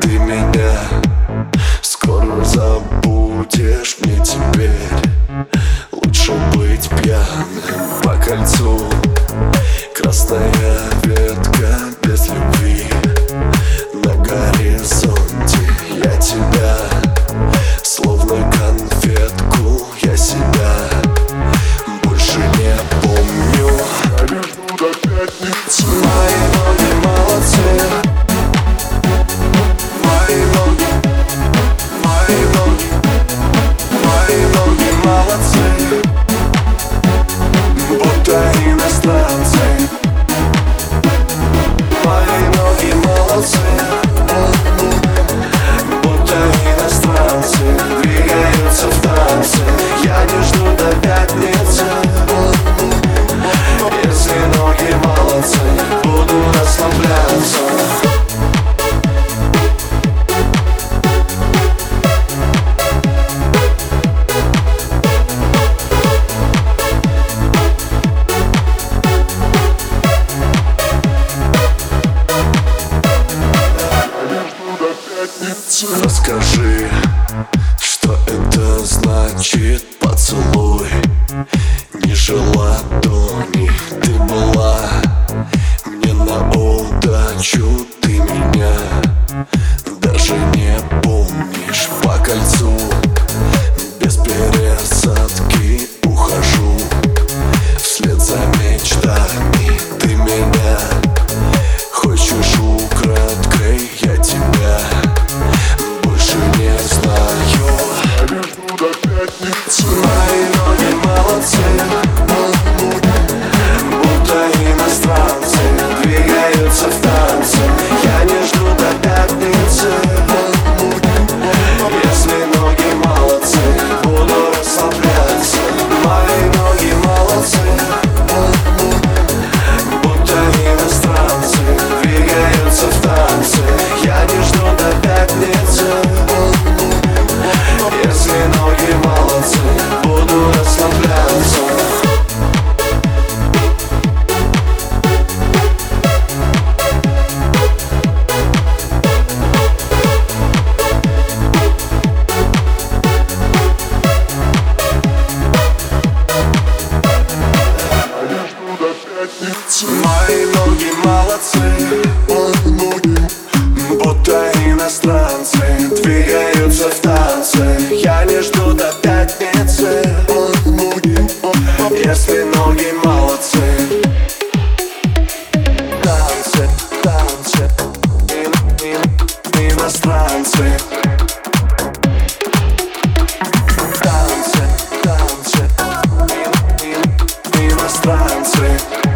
ты меня Скоро забудешь мне теперь Лучше быть пьяным по кольцу. Красная ветка без любви На горизонте. Я тебя Словно конфетку я себя Больше не помню. До ну пятницы Расскажи, что это значит поцелуй. Не life молодцы. Мы будто иностранцы. Двигаются в танце. Я не жду до пятницы. Мы если ноги молодцы. Танцы, танцы. Иностранцы. Танцы, танцы. Иностранцы.